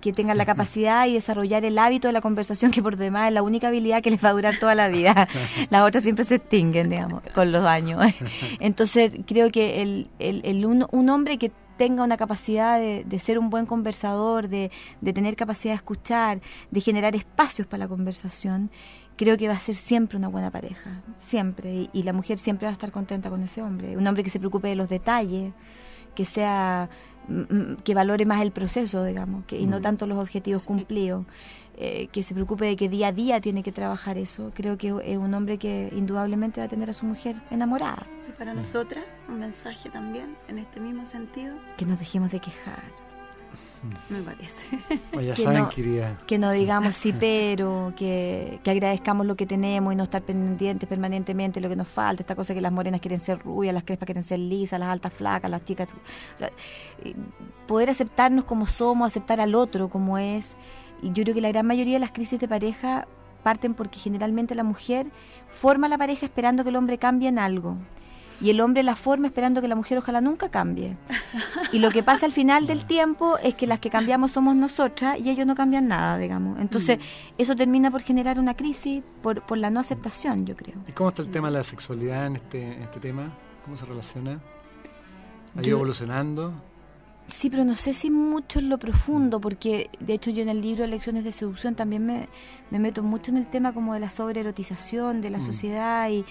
que tengan la capacidad y desarrollar el hábito de la conversación, que por demás es la única habilidad que les va a durar toda la vida. Las otras siempre se extinguen, digamos, con los años. Entonces, creo que el, el, un, un, hombre que tenga una capacidad de, de ser un buen conversador, de, de, tener capacidad de escuchar, de generar espacios para la conversación, creo que va a ser siempre una buena pareja, siempre. Y, y la mujer siempre va a estar contenta con ese hombre. Un hombre que se preocupe de los detalles, que sea que valore más el proceso, digamos, que, y no mm. tanto los objetivos cumplidos, eh, que se preocupe de que día a día tiene que trabajar eso. Creo que es un hombre que indudablemente va a tener a su mujer enamorada. Y para nosotras, un mensaje también en este mismo sentido. Que nos dejemos de quejar me parece. Pues ya saben, no, que no digamos sí, pero, que, agradezcamos lo que tenemos y no estar pendientes permanentemente de lo que nos falta. Esta cosa que las morenas quieren ser rubias, las crespas quieren ser lisas, las altas flacas, las chicas. poder aceptarnos como somos, aceptar al otro como es. Y yo creo que la gran mayoría de las crisis de pareja parten porque generalmente la mujer forma la pareja esperando que el hombre cambie en algo y el hombre la forma esperando que la mujer ojalá nunca cambie. Y lo que pasa al final del tiempo es que las que cambiamos somos nosotras y ellos no cambian nada, digamos. Entonces, mm. eso termina por generar una crisis por, por la no aceptación, yo creo. ¿Y cómo está el tema de la sexualidad en este, este tema? ¿Cómo se relaciona? ¿Ha ido evolucionando? Sí, pero no sé si mucho en lo profundo, porque de hecho yo en el libro Lecciones de Seducción también me, me meto mucho en el tema como de la sobreerotización de la mm. sociedad y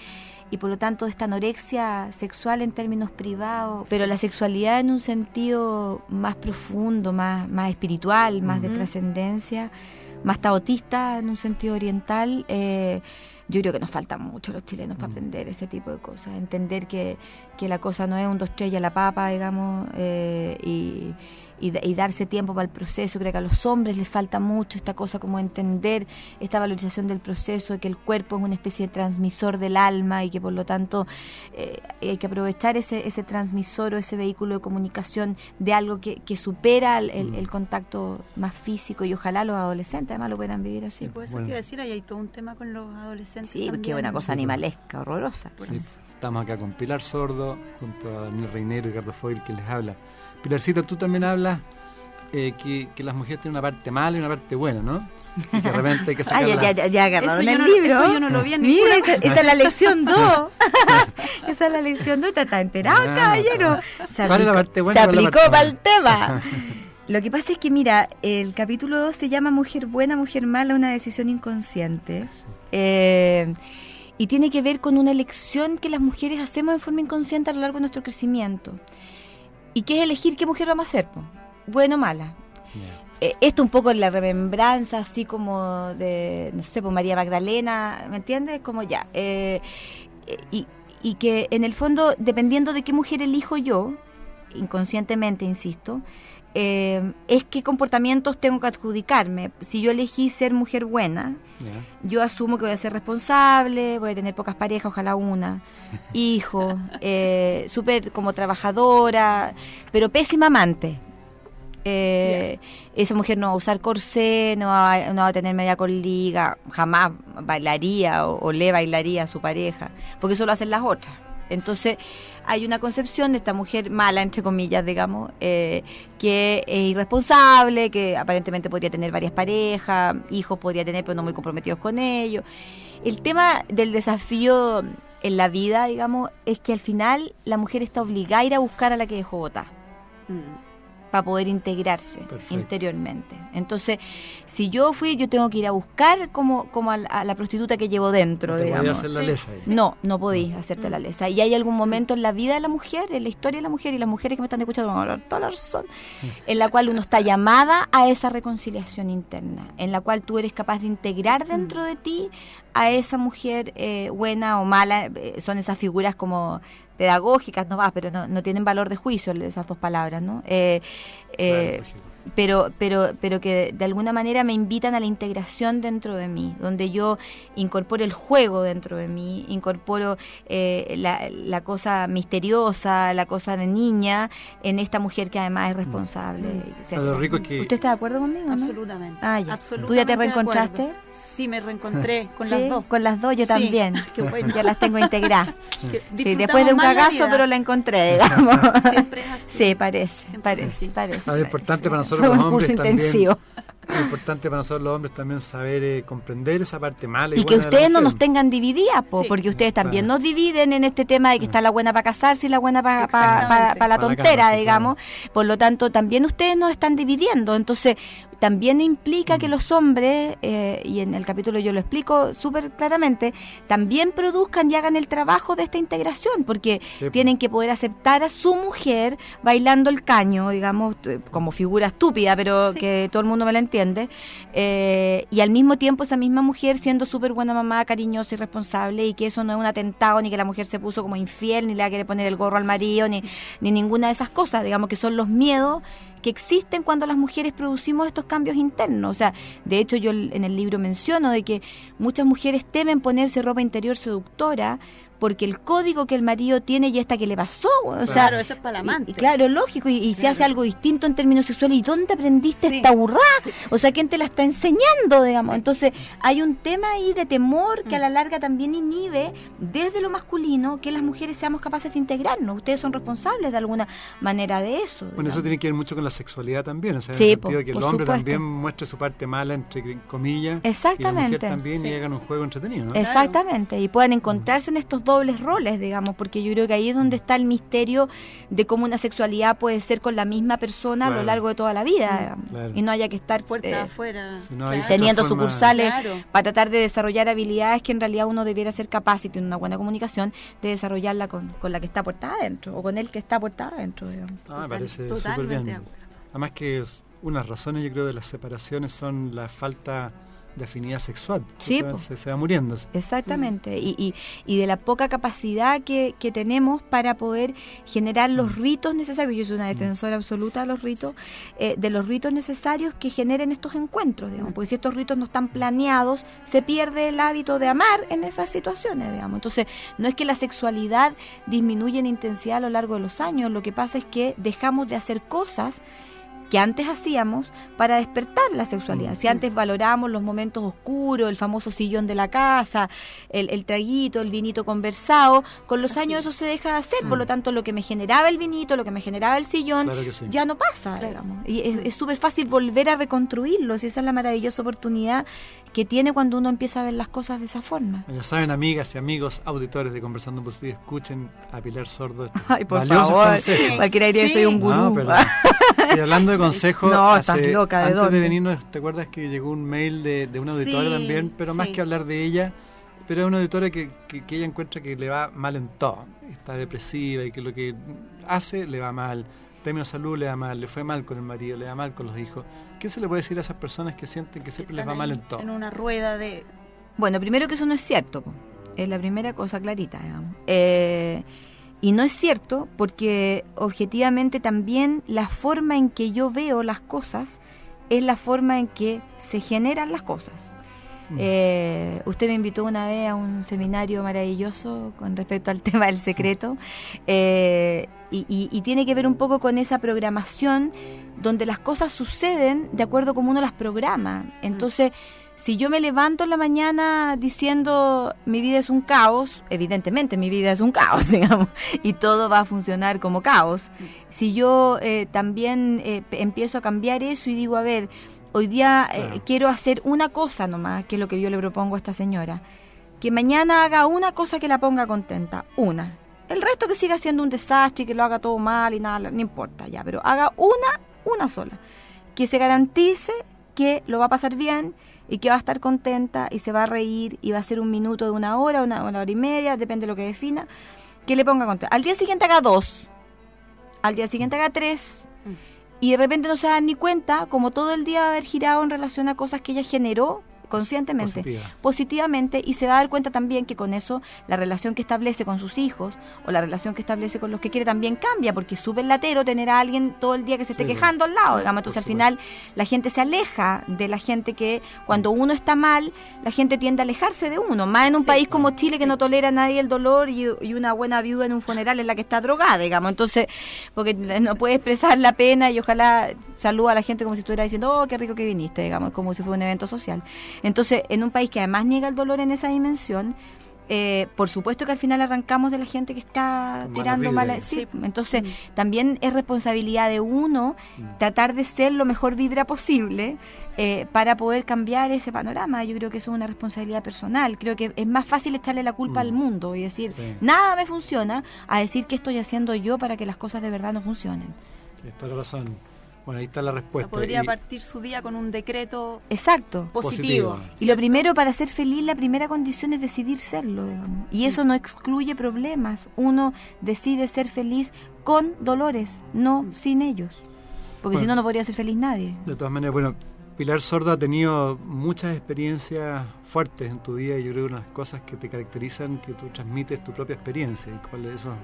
y por lo tanto esta anorexia sexual en términos privados, pero la sexualidad en un sentido más profundo, más, más espiritual, más de trascendencia, más taotista en un sentido oriental. Eh, yo creo que nos falta mucho los chilenos para aprender ese tipo de cosas, entender que, que la cosa no es un dos tres y a la papa, digamos, eh, y y, darse tiempo para el proceso. Creo que a los hombres les falta mucho esta cosa como entender esta valorización del proceso, que el cuerpo es una especie de transmisor del alma y que por lo tanto eh, hay que aprovechar ese, ese transmisor o ese vehículo de comunicación de algo que, que supera el, el, contacto más físico y ojalá los adolescentes además lo puedan vivir así. Sí, pues eso decir, ahí hay todo un tema con los adolescentes. Sí, porque es una cosa animalesca, horrorosa. Estamos acá con Pilar Sordo, junto a Daniel Reinero y Ricardo Foil, que les habla. Pilarcita, tú también hablas eh, que, las mujeres tienen una parte mala y una parte buena, ¿no? Y que de repente hay que sacarla. Ah, ya, ya, ya agarraron el libro. Eso yo no lo vi en Mira, esa, esa, es la lección 2. esa es la lección 2. Está enterado, ah, caballero. Se aplicó, la parte buena, se aplicó para el tema. Lo que pasa es que, mira, el capítulo 2 se llama Mujer buena, mujer mala, una decisión inconsciente. Eh, y tiene que ver con una elección que las mujeres hacemos de forma inconsciente a lo largo de nuestro crecimiento. ¿Y qué es elegir qué mujer vamos a ser? Bueno o mala. Eh, esto un poco en la remembranza, así como de, no sé, pues María Magdalena, ¿me entiendes? Como ya. Eh, y, y que en el fondo, dependiendo de qué mujer elijo yo, inconscientemente, insisto, eh, es qué comportamientos tengo que adjudicarme. Si yo elegí ser mujer buena, yo asumo que voy a ser responsable, voy a tener pocas parejas, ojalá una, hijo, eh, súper como trabajadora, pero pésima amante. Eh, esa mujer no va a usar corsé, no va, no va a tener media con liga, jamás bailaría o, o, le bailaría a su pareja, porque eso lo hacen las otras. Entonces hay una concepción de esta mujer mala, entre comillas, digamos, eh, que es irresponsable, que aparentemente podría tener varias parejas, hijos podría tener, pero no muy comprometidos con ellos. El tema del desafío en la vida, digamos, es que al final la mujer está obligada a ir a buscar a la que dejó votar. Para poder integrarse interiormente. Entonces, si yo fui, yo tengo que ir a buscar como, como a, la, prostituta que llevo dentro. digamos. hacer la lesa, No, no podéis hacerte la lesa. Y hay algún momento en la vida de la mujer, en la historia de la mujer, y las mujeres que me están escuchando van a hablar toda la razón, en la cual uno está llamada a esa reconciliación interna, en la cual tú eres capaz de integrar dentro de ti a esa mujer eh, buena o mala. Eh, son esas figuras como pedagógicas, no va, pero no, no tienen valor de juicio esas dos palabras, ¿no? Eh, eh, pero, pero, pero que de alguna manera me invitan a la integración dentro de mí, donde yo incorporo el juego dentro de mí, incorporo eh, la, cosa misteriosa, la cosa de niña en esta mujer que además es responsable. Mm. ¿Usted está de acuerdo conmigo? Absolutamente. Ah, ¿Tú ya te reencontraste? Sí, me reencontré con las dos. Con las dos yo también. Ya las tengo integradas. sí, después de un cagazo, pero la encontré, digamos. Siempre es así. Sí, parece, parece, parece. Ahora, es importante para nosotros los hombres también. Es importante para nosotros los hombres también saber eh, comprender esa parte mala. Y, que ustedes no nos tengan divididas, porque ustedes también nos dividen en este tema de que está la buena para casarse y la buena para la tontera, digamos. Por lo tanto, también ustedes nos están dividiendo. Entonces, también implica que mm. los hombres, eh, y en el capítulo yo lo explico súper claramente, también produzcan y hagan el trabajo de esta integración, porque tienen que poder aceptar a su mujer bailando el caño, digamos, como figura estúpida, pero que todo el mundo me la entiende, eh, y al mismo tiempo esa misma mujer siendo súper buena mamá, cariñosa y responsable, y que eso no es un atentado, ni que la mujer se puso como infiel, ni le quiere poner el gorro al marido, ni, ni ninguna de esas cosas, digamos que son los miedos que existen cuando las mujeres producimos estos cambios internos. O sea, de hecho yo en el libro menciono de que muchas mujeres temen ponerse ropa interior seductora porque el código que el marido tiene ya está que le pasó. O claro, eso es para la amante. Y, claro, lógico, y, se hace algo distinto en términos sexuales. ¿Y dónde aprendiste esta burrada? O sea, ¿quién te la está enseñando, digamos? Entonces, hay un tema ahí de temor que a la mm. larga también inhibe desde lo masculino que las mujeres seamos capaces de integrarnos. Ustedes son responsables de alguna manera de eso. Bueno, eso tiene que ver mucho con la sexualidad también, o sea, en el sentido de que el hombre también muestre su parte mala, entre comillas, Exactamente. y la mujer también y hagan un juego entretenido, ¿no? Exactamente, y puedan encontrarse en estos dobles roles, digamos, porque yo creo que ahí es donde está el misterio de cómo una sexualidad puede ser con la misma persona a lo largo de toda la vida y no haya que estar Puerta eh, afuera, teniendo sucursales para tratar de desarrollar habilidades que en realidad uno debiera ser capaz y tener una buena comunicación de desarrollarla con, con la que está puerta adentro o con el que está puerta adentro. Ah, me parece súper bien. Además que unas razones yo creo de las separaciones son la falta de afinidad sexual. Sí, se, va muriendo. Exactamente. Y, y, y, de la poca capacidad que, que, tenemos para poder generar los mm. ritos necesarios. Yo soy una mm. defensora absoluta de los ritos, eh, de los ritos necesarios que generen estos encuentros, digamos. Porque si estos ritos no están planeados, se pierde el hábito de amar en esas situaciones, digamos. Entonces, no es que la sexualidad disminuya en intensidad a lo largo de los años, lo que pasa es que dejamos de hacer cosas que antes hacíamos para despertar la sexualidad. Si antes valorábamos los momentos oscuros, el famoso sillón de la casa, el, traguito, el vinito conversado, con los años eso se deja de hacer. Por lo mm. tanto, lo que me generaba el vinito, lo que me generaba el sillón, ya no pasa, Y es súper fácil volver a reconstruirlo. Y esa es la maravillosa oportunidad que tiene cuando uno empieza a ver las cosas de esa forma. Ya saben, amigas y amigos, auditores de Conversando Positivo, escuchen a Pilar Sordo. Ay, por favor. Cualquiera diría que soy un gurú. y hablando de consejos, no, estás loca, ¿de antes de venirnos, ¿te acuerdas que llegó un mail de, de una auditora también? Pero más que hablar de ella, pero es una auditora que, que, ella encuentra que le va mal en todo. Está depresiva y que lo que hace le va mal. Términos de salud le va mal, le fue mal con el marido, le va mal con los hijos. ¿Qué se le puede decir a esas personas que sienten que siempre les va mal en todo? En una rueda de... Bueno, primero que eso no es cierto. Es la primera cosa clarita, digamos. Eh, y no es cierto porque objetivamente también la forma en que yo veo las cosas es la forma en que se generan las cosas. Mm. Eh, usted me invitó una vez a un seminario maravilloso con respecto al tema del secreto eh, y, tiene que ver un poco con esa programación donde las cosas suceden de acuerdo como uno las programa. Entonces, si yo me levanto en la mañana diciendo mi vida es un caos, evidentemente mi vida es un caos, digamos, y todo va a funcionar como caos. Si yo eh, también eh, empiezo a cambiar eso y digo, a ver, hoy día eh, quiero hacer una cosa nomás, que es lo que yo le propongo a esta señora, que mañana haga una cosa que la ponga contenta, una. El resto que siga siendo un desastre y que lo haga todo mal y nada, no importa ya, pero haga una, una sola. Que se garantice que lo va a pasar bien y que va a estar contenta y se va a reír y va a ser un minuto de una hora, una, hora y media, depende de lo que defina, que le ponga contenta. Al día siguiente haga dos, al día siguiente haga tres mm. Y de repente no se da ni cuenta como todo el día va a haber girado en relación a cosas que ella generó conscientemente, positivamente, y se va a dar cuenta también que con eso la relación que establece con sus hijos o la relación que establece con los que quiere también cambia, porque es súper latero tener a alguien todo el día que se esté quejando al lado, digamos. Entonces al final la gente se aleja de la gente que cuando uno está mal, la gente tiende a alejarse de uno, más en un país como Chile que no tolera a nadie el dolor y, una buena viuda en un funeral es la que está drogada, digamos. Entonces, porque no puede expresar la pena y ojalá saluda a la gente como si estuviera diciendo, oh, qué rico que viniste, digamos, como si fuera un evento social. Entonces, en un país que además niega el dolor en esa dimensión, eh, por supuesto que al final arrancamos de la gente que está tirando mala. Sí, entonces mm. también es responsabilidad de uno mm. tratar de ser lo mejor vibra posible eh, para poder cambiar ese panorama. Yo creo que eso es una responsabilidad personal. Creo que es más fácil echarle la culpa al mm. mundo y decir nada me funciona a decir qué estoy haciendo yo para que las cosas de verdad no funcionen. Razón. Bueno, ahí está la respuesta. podría partir su día con un decreto Exacto. positivo. Y lo primero para ser feliz, la primera condición es decidir serlo, digamos. Y eso no excluye problemas. Uno decide ser feliz con dolores, no sin ellos. Porque si no, no podría ser feliz nadie. De todas maneras, bueno, Pilar Sorda ha tenido muchas experiencias fuertes en tu vida y yo creo que unas cosas que te caracterizan, que tú transmites tu propia experiencia. Y cuál, eso,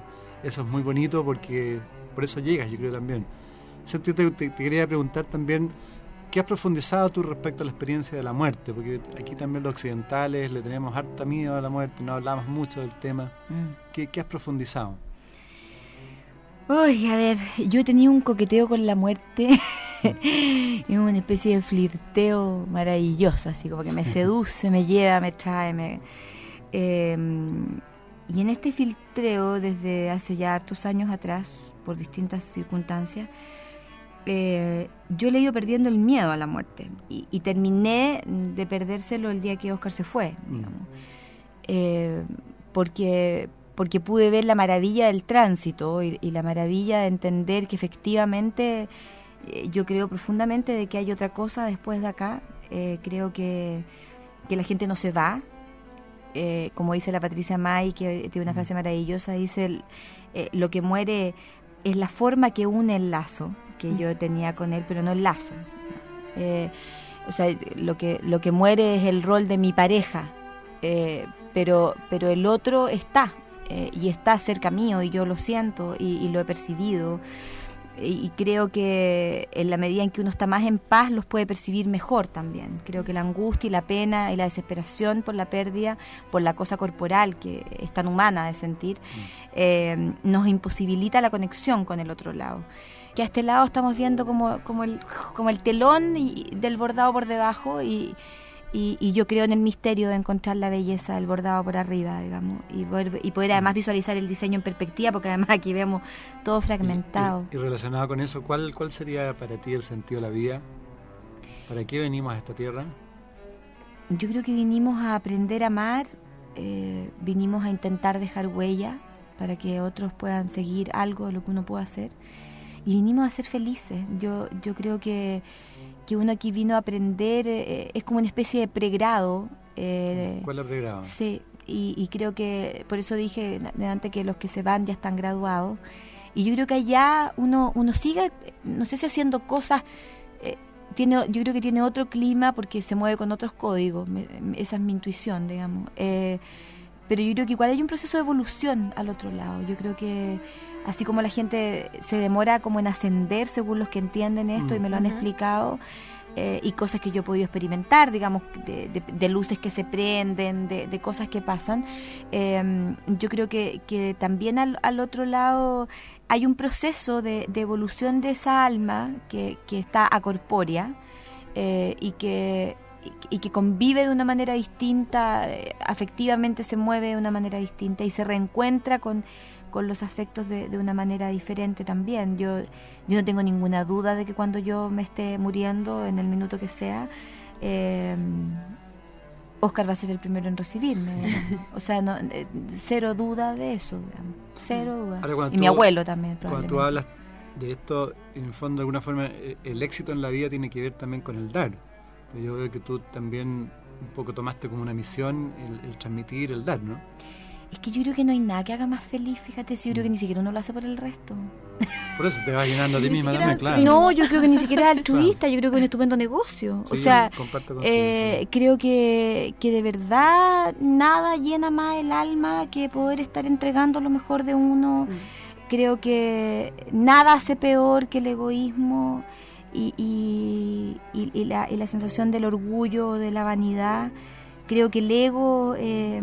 eso es muy bonito porque por eso llegas, yo creo también te, te, quería preguntar también, ¿qué has profundizado tú respecto a la experiencia de la muerte? Porque aquí también los occidentales le tenemos harta miedo a la muerte, no hablamos mucho del tema. Mm. ¿Qué, has profundizado? Uy, a ver, yo he tenido un coqueteo con la muerte. es una especie de flirteo maravilloso, así como que me seduce, me lleva, me trae, me... Em, y en este filtreo, desde hace ya hartos años atrás, por distintas circunstancias, eh, yo le he ido perdiendo el miedo a la muerte y, terminé de perdérselo el día que Oscar se fue, mm. eh, porque, porque pude ver la maravilla del tránsito y, la maravilla de entender que efectivamente eh, yo creo profundamente de que hay otra cosa después de acá, creo que, que, la gente no se va. como dice la Patricia May, que tiene una mm. frase maravillosa, dice, lo que muere es la forma que une el lazo que yo tenía con él, pero no el lazo. Eh, o sea, lo que, lo que muere es el rol de mi pareja, eh, pero, pero el otro está, eh, y está cerca mío, y yo lo siento, y, lo he percibido. Y, creo que en la medida en que uno está más en paz, los puede percibir mejor también. Creo que la angustia y la pena y la desesperación por la pérdida, por la cosa corporal que es tan humana de sentir, mm. nos imposibilita la conexión con el otro lado que a este lado estamos viendo como, como, el, como el telón y, del bordado por debajo y, y, yo creo en el misterio de encontrar la belleza del bordado por arriba, digamos, y poder, y poder además visualizar el diseño en perspectiva, porque además aquí vemos todo fragmentado. Y, relacionado con eso, ¿cuál, ¿cuál sería para ti el sentido de la vida? ¿Para qué venimos a esta tierra? Yo creo que vinimos a aprender a amar, eh, vinimos a intentar dejar huella para que otros puedan seguir algo de lo que uno pueda hacer y vinimos a ser felices. Yo, yo creo que, que uno aquí vino a aprender, eh, es como una especie de pregrado. Eh, ¿Cuál pregrado? Sí, y, creo que por eso dije delante que los que se van ya están graduados. Y yo creo que allá uno, uno sigue, no sé si haciendo cosas, eh, tiene, yo creo que tiene otro clima porque se mueve con otros códigos, esa es mi intuición, digamos. pero yo creo que igual hay un proceso de evolución al otro lado. Yo creo que así como la gente se demora como en ascender según los que entienden esto y me lo han explicado. Eh, y cosas que yo he podido experimentar, digamos, de, luces que se prenden, de, cosas que pasan. Em, yo creo que, que también al, al, otro lado hay un proceso de, evolución de esa alma que, que está acorpórea eh, y que y, que convive de una manera distinta, eh, afectivamente se mueve de una manera distinta y se reencuentra con, con los afectos de, de, una manera diferente también. Yo, yo no tengo ninguna duda de que cuando yo me esté muriendo, en el minuto que sea, eh, Oscar va a ser el primero en recibirme. o sea, no, eh, cero duda de eso, cero duda. y mi abuelo también. Cuando tú hablas de esto, en el fondo, de alguna forma, eh, el éxito en la vida tiene que ver también con el dar. Yo veo que tú también un poco tomaste como una misión el transmitir, el dar, ¿no? Es que yo creo que no hay nada que haga más feliz, fíjate, si yo creo que ni siquiera uno lo hace por el resto. Por eso te va llenando a ti misma también, claro. No, yo creo que ni siquiera es altruista, yo creo que es un estupendo negocio. o sea, eh, creo que, que de verdad nada llena más el alma que poder estar entregando lo mejor de uno. Mm. Creo que nada hace peor que el egoísmo y, y, y, la, la, sensación del orgullo, de la vanidad. Creo que el ego... Eh,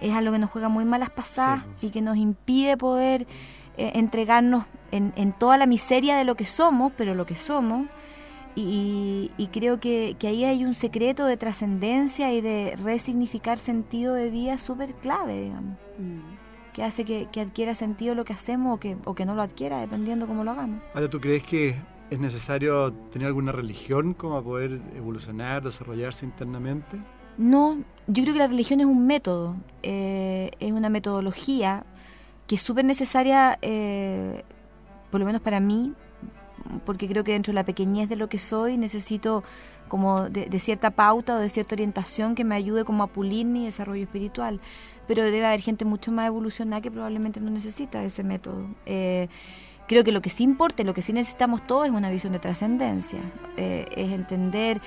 es algo que nos juega muy malas pasadas y que nos impide poder eh, entregarnos en, toda la miseria de lo que somos, pero lo que somos. Y, creo que, ahí hay un secreto de trascendencia y de resignificar sentido de vida súper clave, digamos. Mm. Que hace que, adquiera sentido lo que hacemos o que, o que no lo adquiera, dependiendo cómo lo hagamos. Ahora, ¿tú crees que es necesario tener alguna religión como para poder evolucionar, desarrollarse internamente? No, yo creo que la religión es un método, eh, es una metodología que es súper necesaria, eh, por lo menos para mí, porque creo que dentro de la pequeñez de lo que soy necesito como de, cierta pauta o de cierta orientación que me ayude como a pulir mi desarrollo espiritual. Pero debe haber gente mucho más evolucionada que probablemente no necesita ese método. Eh, creo que lo que sí importa, lo que sí necesitamos todos es una visión de trascendencia, es entender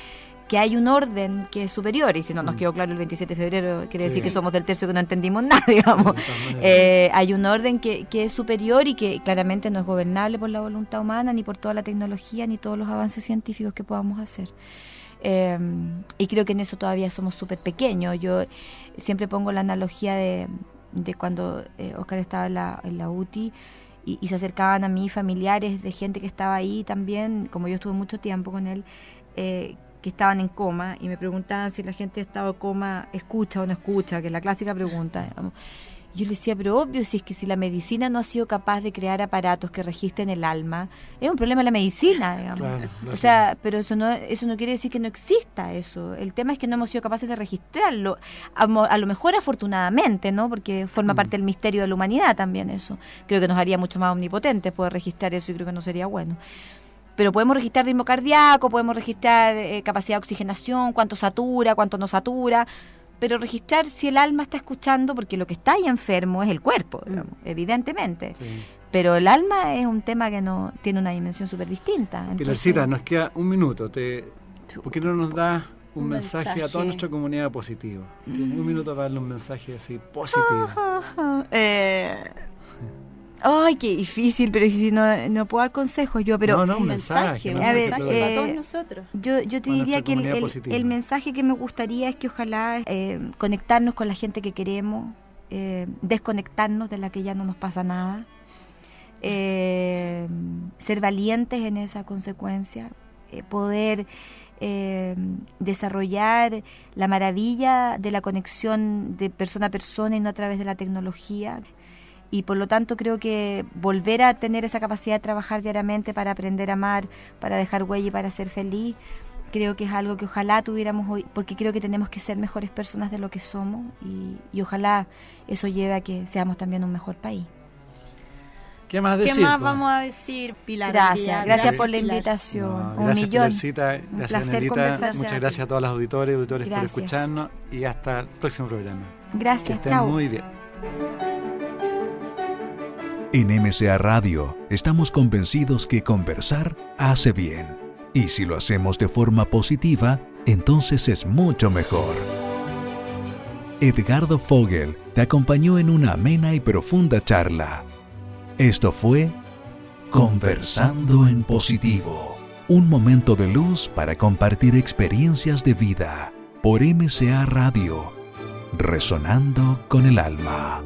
que hay un orden que es superior, y si no nos mm. quedó claro el 27 de febrero, quiere decir que somos del tercio que no entendimos nada, digamos. Eh, hay un orden que, que, es superior y que claramente no es gobernable por la voluntad humana, ni por toda la tecnología, ni todos los avances científicos que podamos hacer. Eh, y creo que en eso todavía somos súper pequeños. Yo siempre pongo la analogía de, de cuando eh, Oscar estaba en la, en la UTI. Y, y, se acercaban a mí familiares de gente que estaba ahí también, como yo estuve mucho tiempo con él, eh, que estaban en coma y me preguntaban si la gente estado de coma escucha o no escucha, que es la clásica pregunta. Yo le decía, pero obvio, si es que si la medicina no ha sido capaz de crear aparatos que registren el alma, es un problema de la medicina, digamos. o sea, pero eso no, eso no quiere decir que no exista eso. El tema es que no hemos sido capaces de registrarlo. A, lo mejor afortunadamente, ¿no? Porque forma mm. parte del misterio de la humanidad también eso. Creo que nos haría mucho más omnipotentes poder registrar eso y creo que no sería bueno pero podemos registrar ritmo cardíaco, podemos registrar eh, capacidad de oxigenación, cuánto satura, cuánto no satura, pero registrar si el alma está escuchando, porque lo que está ahí enfermo es el cuerpo, mm. evidentemente. Pero el alma es un tema que no tiene una dimensión súper distinta. Pilarcita, nos queda un minuto. Te, ¿Por qué no nos das un, mensaje, a toda nuestra comunidad positivo? Un minuto para darle un mensaje así positivo. eh, Ay, qué difícil, pero si no, no puedo dar consejos yo, pero... No, no, un mensaje. a ver, para todos nosotros. Yo, yo te diría que el, mensaje que me gustaría es que ojalá eh, conectarnos con la gente que queremos, eh, desconectarnos de la que ya no nos pasa nada, eh, ser valientes en esa consecuencia, poder... desarrollar la maravilla de la conexión de persona a persona y no a través de la tecnología y por lo tanto creo que volver a tener esa capacidad de trabajar diariamente para aprender a amar, para dejar huella y para ser feliz, creo que es algo que ojalá tuviéramos hoy, porque creo que tenemos que ser mejores personas de lo que somos y, ojalá eso lleve a que seamos también un mejor país. ¿Qué más decir? ¿Qué más vamos a decir, Pilar? Gracias, gracias, por la invitación. un gracias, millón. gracias, Muchas gracias a todos los auditores y auditores por escucharnos y hasta el próximo programa. Gracias, chao. Muy bien. En MCA Radio estamos convencidos que conversar hace bien. Y si lo hacemos de forma positiva, entonces es mucho mejor. Edgardo Fogel te acompañó en una amena y profunda charla. Esto fue Conversando en Positivo, un momento de luz para compartir experiencias de vida por MCA Radio, resonando con el alma.